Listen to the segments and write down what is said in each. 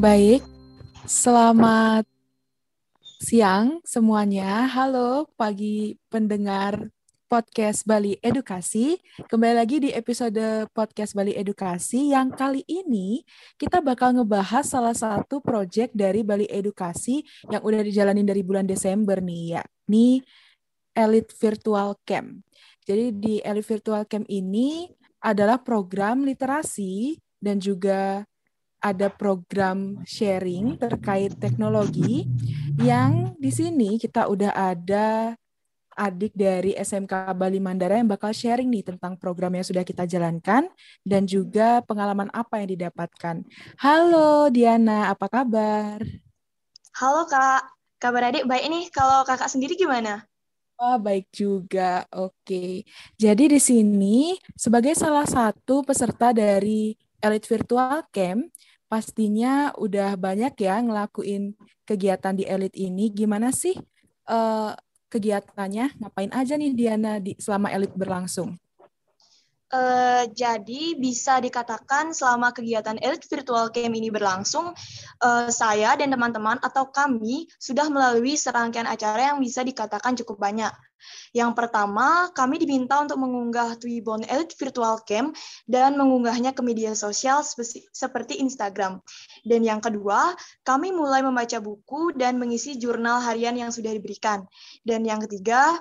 Baik, selamat siang semuanya. Halo pagi pendengar podcast Bali Edukasi. Kembali lagi di episode podcast Bali Edukasi yang kali ini kita bakal ngebahas salah satu proyek dari Bali Edukasi yang udah dijalanin dari bulan Desember nih, yakni Elite Virtual Camp. Jadi di Elite Virtual Camp ini adalah program literasi dan juga ada program sharing terkait teknologi yang di sini kita udah ada adik dari SMK Bali Mandara yang bakal sharing nih tentang program yang sudah kita jalankan dan juga pengalaman apa yang didapatkan. Halo Diana, apa kabar? Halo Kak, kabar adik baik nih. Kalau kakak sendiri gimana? Oh, baik juga. Oke. Jadi di sini sebagai salah satu peserta dari Elite Virtual Camp, pastinya udah banyak ya ngelakuin kegiatan di Elite ini. Gimana sih uh, kegiatannya? Ngapain aja nih Diana di selama elit berlangsung? Uh, jadi bisa dikatakan selama kegiatan Elite Virtual Camp ini berlangsung, uh, saya dan teman-teman atau kami sudah melalui serangkaian acara yang bisa dikatakan cukup banyak. Yang pertama, kami diminta untuk mengunggah Twibbon Elite Virtual Camp dan mengunggahnya ke media sosial seperti Instagram. Dan yang kedua, kami mulai membaca buku dan mengisi jurnal harian yang sudah diberikan. Dan yang ketiga,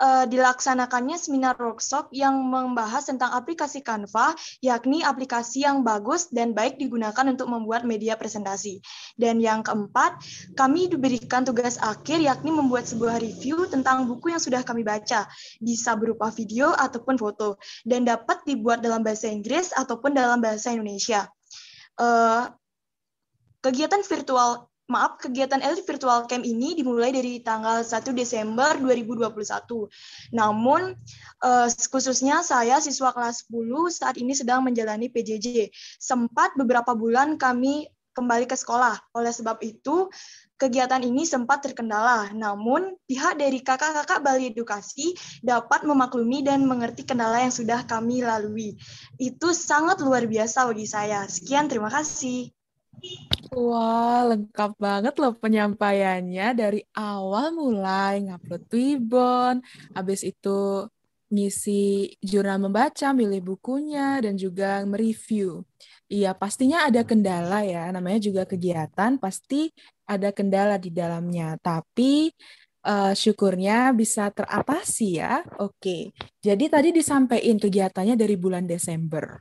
uh, dilaksanakannya seminar workshop yang membahas tentang aplikasi Canva, yakni aplikasi yang bagus dan baik digunakan untuk membuat media presentasi. Dan yang keempat, kami diberikan tugas akhir yakni membuat sebuah review tentang buku yang sudah kami baca, bisa berupa video ataupun foto, dan dapat dibuat dalam bahasa Inggris ataupun dalam bahasa Indonesia. Uh, kegiatan virtual maaf, kegiatan Elite Virtual Camp ini dimulai dari tanggal 1 Desember 2021. Namun, uh, khususnya saya siswa kelas 10 saat ini sedang menjalani PJJ. Sempat beberapa bulan kami kembali ke sekolah. Oleh sebab itu, kegiatan ini sempat terkendala. Namun, pihak dari kakak-kakak Bali Edukasi dapat memaklumi dan mengerti kendala yang sudah kami lalui. Itu sangat luar biasa bagi saya. Sekian, terima kasih. Wah, lengkap banget loh penyampaiannya dari awal mulai ngupload Twibbon, habis itu ngisi jurnal membaca, milih bukunya, dan juga mereview. Iya, pastinya ada kendala ya. Namanya juga kegiatan, pasti ada kendala di dalamnya. Tapi uh, syukurnya bisa teratasi ya. Oke. Jadi tadi disampaikan kegiatannya dari bulan Desember.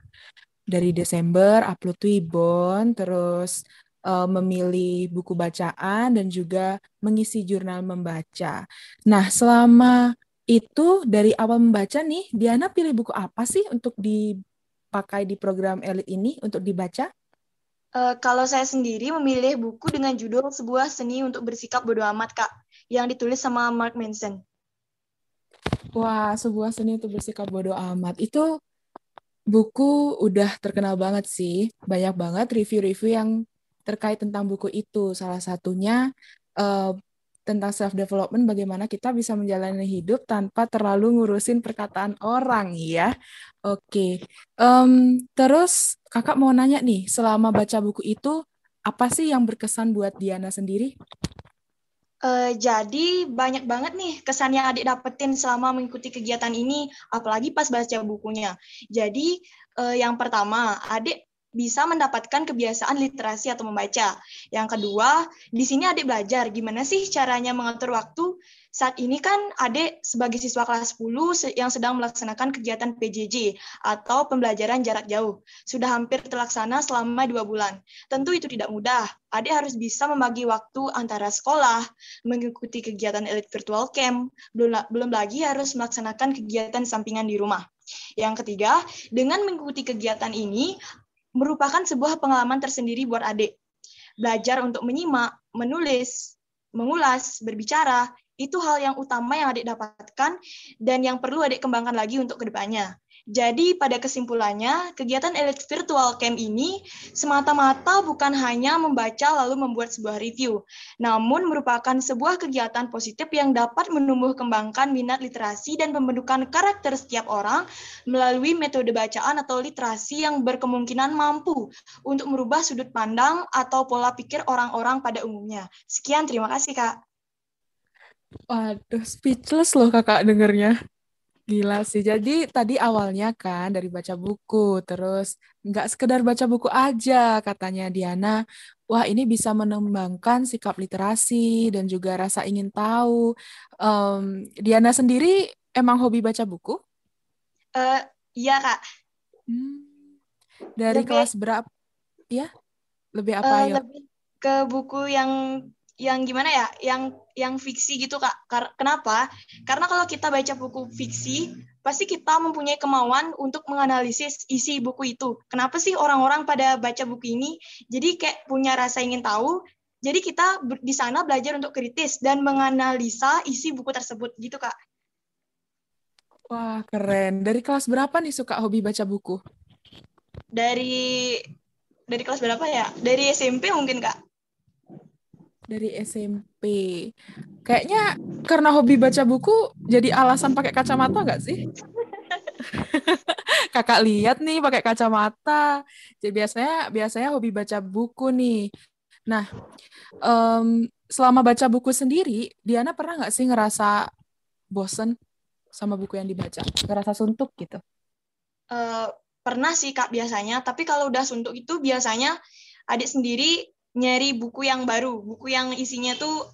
Dari Desember upload Twibbon, terus uh, memilih buku bacaan dan juga mengisi jurnal membaca. Nah, selama itu dari awal membaca nih, Diana pilih buku apa sih untuk di pakai di program elit ini untuk dibaca? Uh, kalau saya sendiri memilih buku dengan judul Sebuah Seni untuk Bersikap Bodoh Amat, Kak, yang ditulis sama Mark Manson. Wah, sebuah seni untuk bersikap bodoh amat. Itu buku udah terkenal banget sih. Banyak banget review-review yang terkait tentang buku itu. Salah satunya uh, tentang self development bagaimana kita bisa menjalani hidup tanpa terlalu ngurusin perkataan orang ya. Oke. Um, terus Kakak mau nanya nih, selama baca buku itu apa sih yang berkesan buat Diana sendiri? Uh, jadi banyak banget nih kesan yang adik dapetin selama mengikuti kegiatan ini, apalagi pas baca bukunya. Jadi uh, yang pertama, adik bisa mendapatkan kebiasaan literasi atau membaca. Yang kedua, di sini adik belajar gimana sih caranya mengatur waktu. Saat ini kan adik sebagai siswa kelas 10 yang sedang melaksanakan kegiatan PJJ atau pembelajaran jarak jauh. Sudah hampir terlaksana selama dua bulan. Tentu itu tidak mudah. Adik harus bisa membagi waktu antara sekolah, mengikuti kegiatan elite virtual camp, belum, belum lagi harus melaksanakan kegiatan sampingan di rumah. Yang ketiga, dengan mengikuti kegiatan ini, merupakan sebuah pengalaman tersendiri buat adik. Belajar untuk menyimak, menulis, mengulas, berbicara, itu hal yang utama yang adik dapatkan dan yang perlu adik kembangkan lagi untuk ke depannya. Jadi pada kesimpulannya, kegiatan Elite Virtual Camp ini semata-mata bukan hanya membaca lalu membuat sebuah review, namun merupakan sebuah kegiatan positif yang dapat menumbuh kembangkan minat literasi dan pembentukan karakter setiap orang melalui metode bacaan atau literasi yang berkemungkinan mampu untuk merubah sudut pandang atau pola pikir orang-orang pada umumnya. Sekian, terima kasih Kak. Waduh, speechless loh kakak dengernya. Gila sih. Jadi tadi awalnya kan dari baca buku, terus nggak sekedar baca buku aja katanya Diana. Wah ini bisa menembangkan sikap literasi dan juga rasa ingin tahu. Um, Diana sendiri emang hobi baca buku? Uh, iya kak. Hmm. Dari lebih, kelas berapa? Ya, lebih apa uh, Lebih ke buku yang yang gimana ya, yang yang fiksi gitu kak. Kenapa? Karena kalau kita baca buku fiksi, pasti kita mempunyai kemauan untuk menganalisis isi buku itu. Kenapa sih orang-orang pada baca buku ini? Jadi kayak punya rasa ingin tahu. Jadi kita di sana belajar untuk kritis dan menganalisa isi buku tersebut gitu kak. Wah keren. Dari kelas berapa nih suka hobi baca buku? Dari dari kelas berapa ya? Dari SMP mungkin kak dari SMP. Kayaknya karena hobi baca buku jadi alasan pakai kacamata nggak sih? Kakak lihat nih pakai kacamata. Jadi biasanya biasanya hobi baca buku nih. Nah, um, selama baca buku sendiri, Diana pernah nggak sih ngerasa bosen sama buku yang dibaca? Ngerasa suntuk gitu? Uh, pernah sih kak biasanya. Tapi kalau udah suntuk itu biasanya adik sendiri nyari buku yang baru, buku yang isinya tuh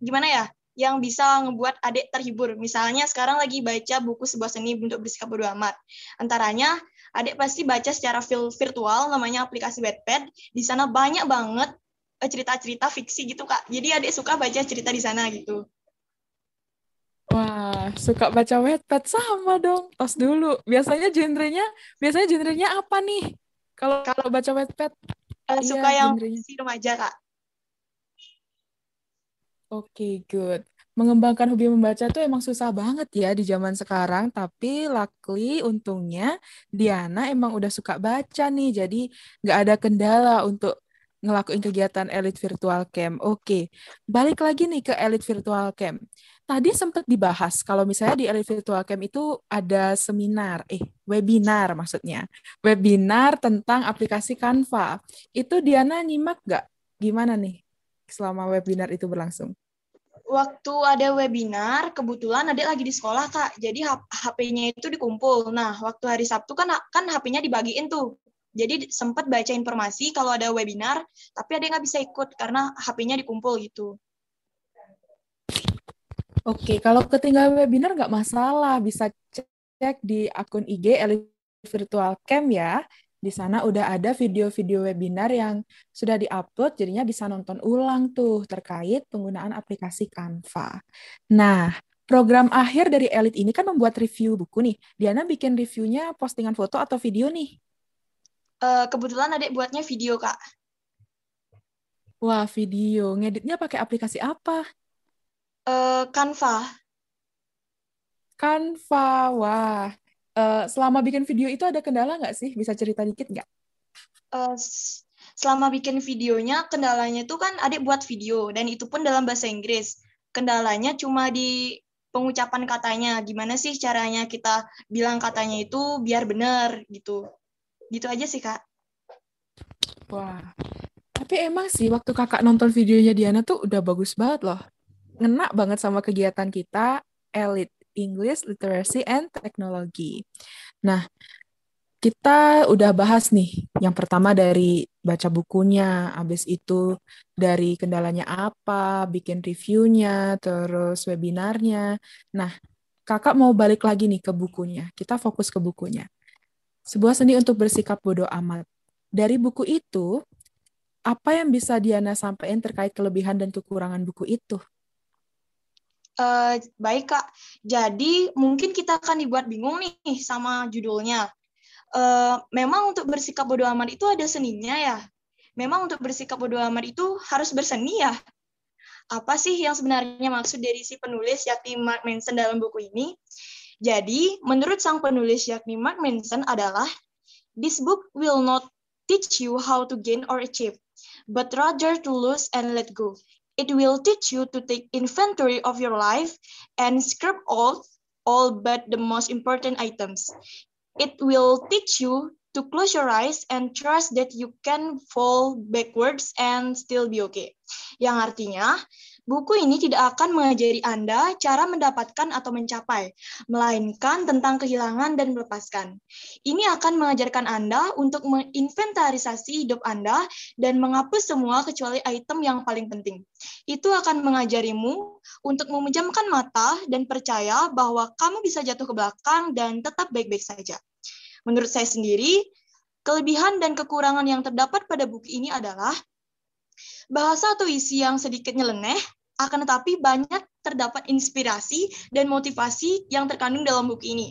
gimana ya, yang bisa ngebuat adik terhibur. Misalnya sekarang lagi baca buku sebuah seni untuk bersikap bodo amat. Antaranya adik pasti baca secara virtual, namanya aplikasi Wattpad. Di sana banyak banget eh, cerita-cerita fiksi gitu kak. Jadi adik suka baca cerita di sana gitu. Wah, suka baca Wattpad sama dong. Tos dulu. Biasanya genrenya, biasanya genrenya apa nih? Kalau kalau baca Wattpad? Uh, suka yang si remaja kak. Oke, okay, good. Mengembangkan hobi membaca tuh emang susah banget ya di zaman sekarang, tapi luckily untungnya Diana emang udah suka baca nih, jadi nggak ada kendala untuk ngelakuin kegiatan Elite Virtual Camp. Oke, balik lagi nih ke Elite Virtual Camp. Tadi sempat dibahas kalau misalnya di Elite Virtual Camp itu ada seminar, eh webinar maksudnya. Webinar tentang aplikasi Canva. Itu Diana nyimak nggak? Gimana nih selama webinar itu berlangsung? Waktu ada webinar, kebetulan adik lagi di sekolah, Kak. Jadi HP-nya itu dikumpul. Nah, waktu hari Sabtu kan kan HP-nya dibagiin tuh jadi sempat baca informasi kalau ada webinar, tapi ada yang nggak bisa ikut karena HP-nya dikumpul gitu. Oke, kalau ketinggalan webinar nggak masalah, bisa cek di akun IG Elite Virtual Camp ya. Di sana udah ada video-video webinar yang sudah diupload, jadinya bisa nonton ulang tuh terkait penggunaan aplikasi Canva. Nah, program akhir dari Elite ini kan membuat review buku nih. Diana bikin reviewnya postingan foto atau video nih? Uh, kebetulan adik buatnya video, Kak. Wah, video. Ngeditnya pakai aplikasi apa? Uh, Canva. Canva, wah. Uh, selama bikin video itu ada kendala nggak sih? Bisa cerita dikit nggak? Uh, selama bikin videonya, kendalanya itu kan adik buat video, dan itu pun dalam bahasa Inggris. Kendalanya cuma di pengucapan katanya. Gimana sih caranya kita bilang katanya itu biar benar gitu. Gitu aja sih, Kak. Wah. Tapi emang sih waktu kakak nonton videonya Diana tuh udah bagus banget loh. Ngena banget sama kegiatan kita, Elite English, Literacy, and Technology. Nah, kita udah bahas nih. Yang pertama dari baca bukunya, habis itu dari kendalanya apa, bikin reviewnya, terus webinarnya. Nah, kakak mau balik lagi nih ke bukunya. Kita fokus ke bukunya. Sebuah seni untuk bersikap bodoh amat. Dari buku itu, apa yang bisa Diana sampaikan terkait kelebihan dan kekurangan buku itu? Uh, baik kak, jadi mungkin kita akan dibuat bingung nih sama judulnya. Uh, memang untuk bersikap bodoh amat itu ada seninya ya. Memang untuk bersikap bodoh amat itu harus berseni ya. Apa sih yang sebenarnya maksud dari si penulis yakni Mark Manson dalam buku ini? Jadi, menurut sang penulis yakni Mark Manson adalah, This book will not teach you how to gain or achieve, but rather to lose and let go. It will teach you to take inventory of your life and scrap all, all but the most important items. It will teach you to close your eyes and trust that you can fall backwards and still be okay. Yang artinya, buku ini tidak akan mengajari Anda cara mendapatkan atau mencapai, melainkan tentang kehilangan dan melepaskan. Ini akan mengajarkan Anda untuk menginventarisasi hidup Anda dan menghapus semua kecuali item yang paling penting. Itu akan mengajarimu untuk memejamkan mata dan percaya bahwa kamu bisa jatuh ke belakang dan tetap baik-baik saja. Menurut saya sendiri, kelebihan dan kekurangan yang terdapat pada buku ini adalah bahasa atau isi yang sedikit nyeleneh, akan tetapi banyak terdapat inspirasi dan motivasi yang terkandung dalam buku ini.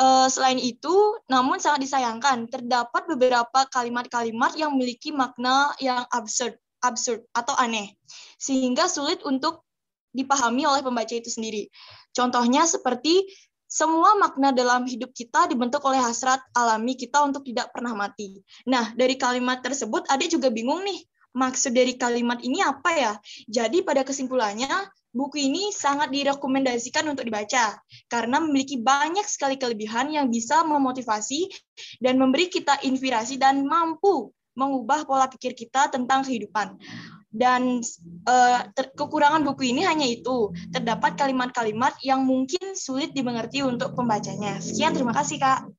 Uh, selain itu, namun sangat disayangkan, terdapat beberapa kalimat-kalimat yang memiliki makna yang absurd, absurd atau aneh, sehingga sulit untuk dipahami oleh pembaca itu sendiri. Contohnya seperti semua makna dalam hidup kita dibentuk oleh hasrat alami kita untuk tidak pernah mati. Nah, dari kalimat tersebut ada juga bingung nih, maksud dari kalimat ini apa ya? Jadi pada kesimpulannya, buku ini sangat direkomendasikan untuk dibaca karena memiliki banyak sekali kelebihan yang bisa memotivasi dan memberi kita inspirasi dan mampu mengubah pola pikir kita tentang kehidupan. Dan uh, kekurangan buku ini hanya itu, terdapat kalimat-kalimat yang mungkin sulit dimengerti untuk pembacanya. Sekian, terima kasih Kak.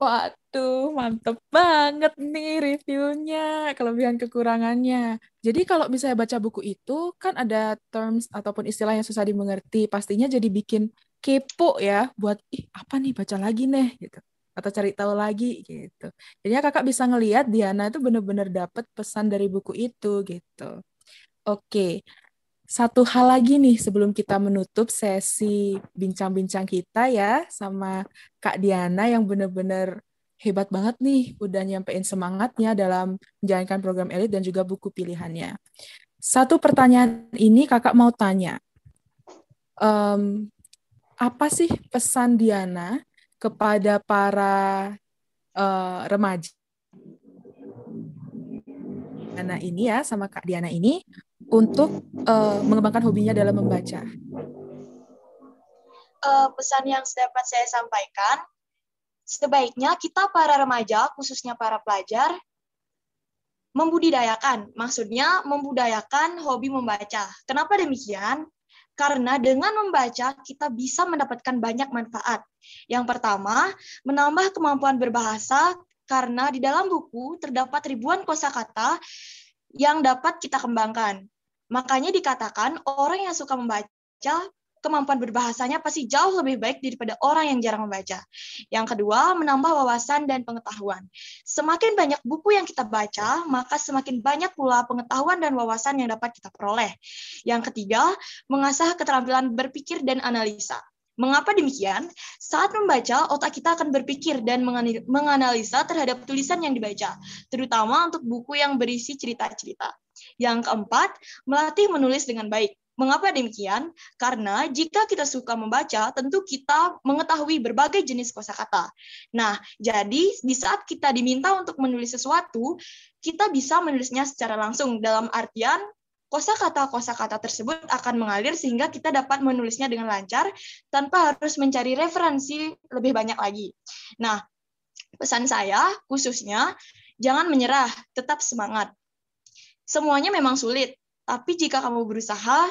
Waduh, mantep banget nih reviewnya, kelebihan kekurangannya. Jadi kalau misalnya baca buku itu, kan ada terms ataupun istilah yang susah dimengerti, pastinya jadi bikin kepo ya, buat, ih apa nih baca lagi nih, gitu atau cari tahu lagi gitu. Jadinya kakak bisa ngelihat Diana itu benar-benar dapat pesan dari buku itu gitu. Oke, satu hal lagi nih sebelum kita menutup sesi bincang-bincang kita ya sama Kak Diana yang benar-benar hebat banget nih udah nyampein semangatnya dalam menjalankan program elit dan juga buku pilihannya. Satu pertanyaan ini kakak mau tanya, um, apa sih pesan Diana kepada para uh, remaja Diana ini ya sama Kak Diana ini untuk uh, mengembangkan hobinya dalam membaca. Uh, pesan yang dapat saya sampaikan, sebaiknya kita para remaja, khususnya para pelajar, membudidayakan. Maksudnya membudayakan hobi membaca. Kenapa demikian? Karena dengan membaca kita bisa mendapatkan banyak manfaat. Yang pertama, menambah kemampuan berbahasa karena di dalam buku terdapat ribuan kosakata yang dapat kita kembangkan. Makanya dikatakan orang yang suka membaca kemampuan berbahasanya pasti jauh lebih baik daripada orang yang jarang membaca. Yang kedua, menambah wawasan dan pengetahuan. Semakin banyak buku yang kita baca, maka semakin banyak pula pengetahuan dan wawasan yang dapat kita peroleh. Yang ketiga, mengasah keterampilan berpikir dan analisa. Mengapa demikian? Saat membaca, otak kita akan berpikir dan menganalisa terhadap tulisan yang dibaca, terutama untuk buku yang berisi cerita-cerita. Yang keempat, melatih menulis dengan baik. Mengapa demikian? Karena jika kita suka membaca, tentu kita mengetahui berbagai jenis kosakata. Nah, jadi di saat kita diminta untuk menulis sesuatu, kita bisa menulisnya secara langsung dalam artian kosakata-kosakata tersebut akan mengalir sehingga kita dapat menulisnya dengan lancar tanpa harus mencari referensi lebih banyak lagi. Nah, pesan saya khususnya jangan menyerah, tetap semangat. Semuanya memang sulit, tapi jika kamu berusaha,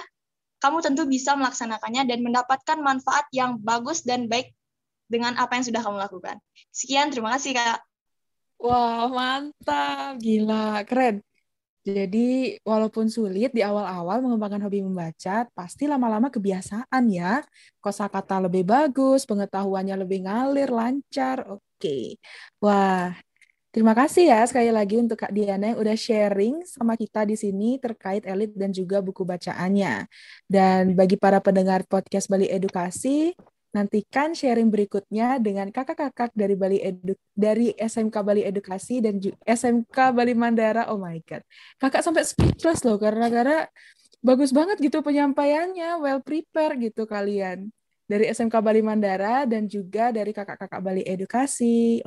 kamu tentu bisa melaksanakannya dan mendapatkan manfaat yang bagus dan baik dengan apa yang sudah kamu lakukan. Sekian, terima kasih Kak. Wah, mantap. Gila, keren. Jadi, walaupun sulit di awal-awal mengembangkan hobi membaca, pasti lama-lama kebiasaan ya. Kosakata lebih bagus, pengetahuannya lebih ngalir, lancar. Oke. Wah, Terima kasih ya sekali lagi untuk Kak Diana yang udah sharing sama kita di sini terkait elit dan juga buku bacaannya. Dan bagi para pendengar podcast Bali Edukasi, nantikan sharing berikutnya dengan kakak-kakak dari Bali Edu dari SMK Bali Edukasi dan SMK Bali Mandara. Oh my god. Kakak sampai speechless loh karena gara bagus banget gitu penyampaiannya, well prepared gitu kalian. dari SMK Bali Mandara dan juga dari kakak-kakak Bali Edukasi.